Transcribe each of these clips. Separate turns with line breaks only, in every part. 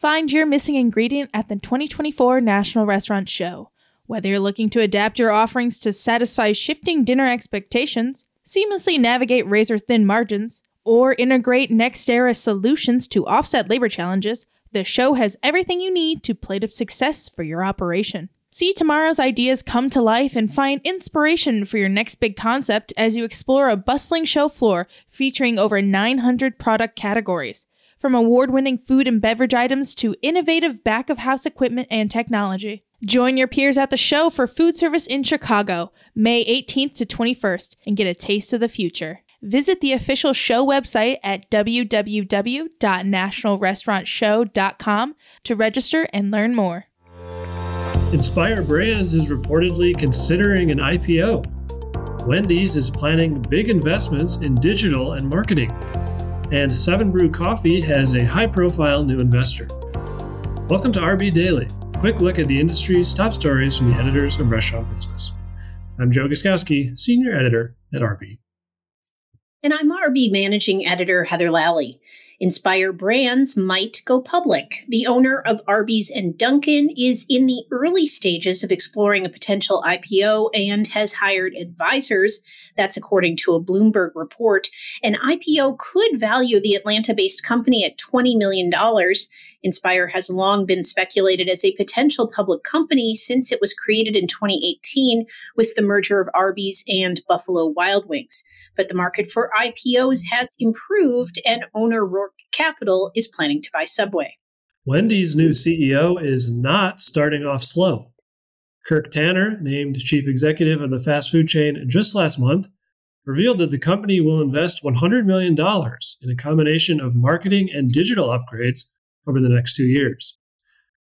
Find your missing ingredient at the 2024 National Restaurant Show. Whether you're looking to adapt your offerings to satisfy shifting dinner expectations, seamlessly navigate razor thin margins, or integrate next era solutions to offset labor challenges, the show has everything you need to plate up success for your operation. See tomorrow's ideas come to life and find inspiration for your next big concept as you explore a bustling show floor featuring over 900 product categories. From award winning food and beverage items to innovative back of house equipment and technology. Join your peers at the show for food service in Chicago, May 18th to 21st, and get a taste of the future. Visit the official show website at www.nationalrestaurantshow.com to register and learn more.
Inspire Brands is reportedly considering an IPO. Wendy's is planning big investments in digital and marketing. And Seven Brew Coffee has a high profile new investor. Welcome to RB Daily, quick look at the industry's top stories from the editors of Restaurant Business. I'm Joe Guszkowski, Senior Editor at RB.
And I'm RB Managing Editor Heather Lally. Inspire Brands might go public. The owner of Arby's and Dunkin' is in the early stages of exploring a potential IPO and has hired advisors. That's according to a Bloomberg report. An IPO could value the Atlanta based company at $20 million. Inspire has long been speculated as a potential public company since it was created in 2018 with the merger of Arby's and Buffalo Wild Wings. But the market for IPOs has improved, and owner Capital is planning to buy Subway.
Wendy's new CEO is not starting off slow. Kirk Tanner, named chief executive of the fast food chain just last month, revealed that the company will invest $100 million in a combination of marketing and digital upgrades over the next two years.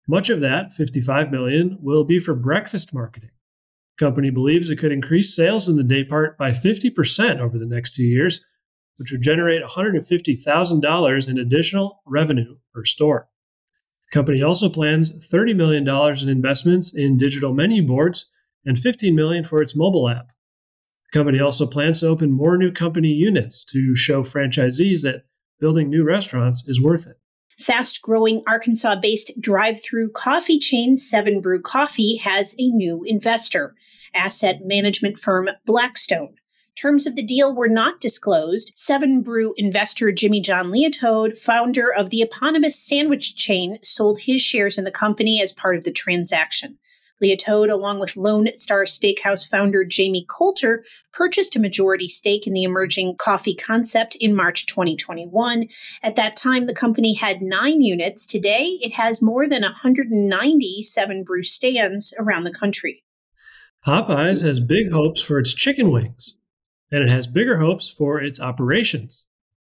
Much of that, 55 million, will be for breakfast marketing. The company believes it could increase sales in the day part by 50% over the next two years, which would generate $150,000 in additional revenue per store. The company also plans $30 million in investments in digital menu boards and 15 million for its mobile app. The company also plans to open more new company units to show franchisees that building new restaurants is worth it.
Fast growing Arkansas based drive through coffee chain Seven Brew Coffee has a new investor, asset management firm Blackstone. Terms of the deal were not disclosed. Seven Brew investor Jimmy John Liautaud, founder of the eponymous sandwich chain, sold his shares in the company as part of the transaction. Liautaud, along with Lone Star Steakhouse founder Jamie Coulter, purchased a majority stake in the emerging coffee concept in March 2021. At that time, the company had nine units. Today, it has more than 197 brew stands around the country.
Popeyes has big hopes for its chicken wings, and it has bigger hopes for its operations.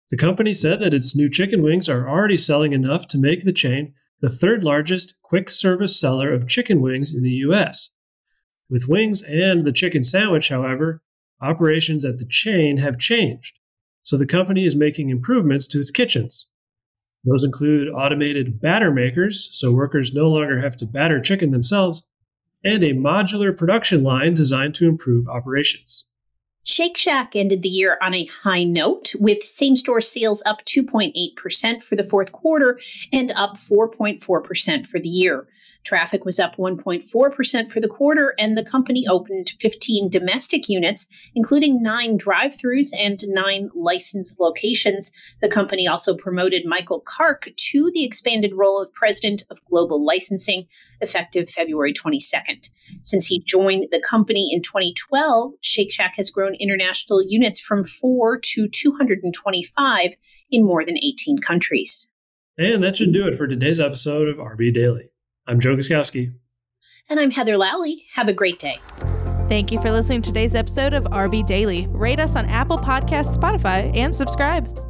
The company said that its new chicken wings are already selling enough to make the chain the third largest quick service seller of chicken wings in the U.S. With wings and the chicken sandwich, however, operations at the chain have changed, so the company is making improvements to its kitchens. Those include automated batter makers, so workers no longer have to batter chicken themselves, and a modular production line designed to improve operations.
Shake Shack ended the year on a high note with same store sales up 2.8% for the fourth quarter and up 4.4% for the year. Traffic was up 1.4% for the quarter, and the company opened 15 domestic units, including nine drive throughs and nine licensed locations. The company also promoted Michael Kark to the expanded role of President of Global Licensing, effective February 22nd. Since he joined the company in 2012, Shake Shack has grown international units from four to 225 in more than 18 countries.
And that should do it for today's episode of RB Daily. I'm Joe Guszkowski.
And I'm Heather Lally. Have a great day.
Thank you for listening to today's episode of RB Daily. Rate us on Apple Podcasts, Spotify, and subscribe.